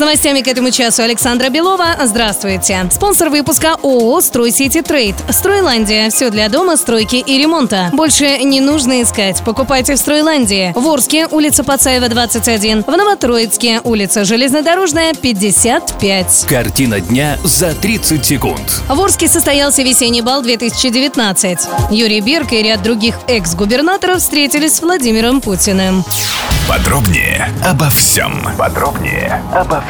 С новостями к этому часу Александра Белова. Здравствуйте. Спонсор выпуска ООО «Стройсити Трейд». «Стройландия». Все для дома, стройки и ремонта. Больше не нужно искать. Покупайте в «Стройландии». В Орске, улица Пацаева, 21. В Новотроицке, улица Железнодорожная, 55. Картина дня за 30 секунд. В Орске состоялся весенний бал 2019. Юрий Берг и ряд других экс-губернаторов встретились с Владимиром Путиным. Подробнее обо всем. Подробнее обо всем.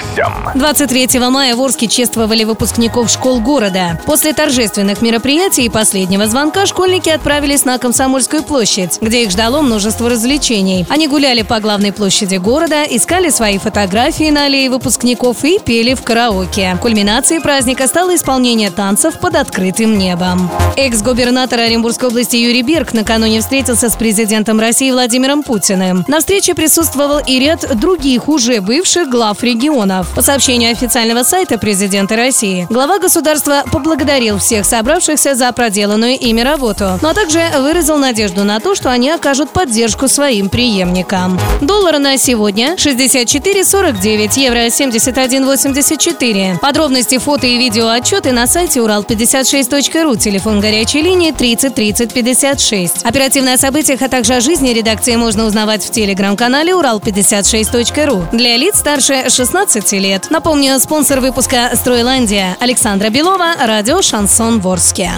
23 мая в Орске чествовали выпускников школ города. После торжественных мероприятий и последнего звонка школьники отправились на Комсомольскую площадь, где их ждало множество развлечений. Они гуляли по главной площади города, искали свои фотографии на аллее выпускников и пели в караоке. Кульминацией праздника стало исполнение танцев под открытым небом. Экс-губернатор Оренбургской области Юрий Берг накануне встретился с президентом России Владимиром Путиным. На встрече присутствовал и ряд других уже бывших глав регионов. По сообщению официального сайта президента России, глава государства поблагодарил всех собравшихся за проделанную ими работу, но также выразил надежду на то, что они окажут поддержку своим преемникам. Доллар на сегодня 64,49, евро 71,84. Подробности, фото и видео отчеты на сайте урал56.ру, телефон горячей линии 30 30 56. Оперативные о событиях, а также о жизни редакции можно узнавать в телеграм-канале урал56.ру для лиц старше 16 лет. Напомню, спонсор выпуска «Стройландия» Александра Белова, радио «Шансон Ворске».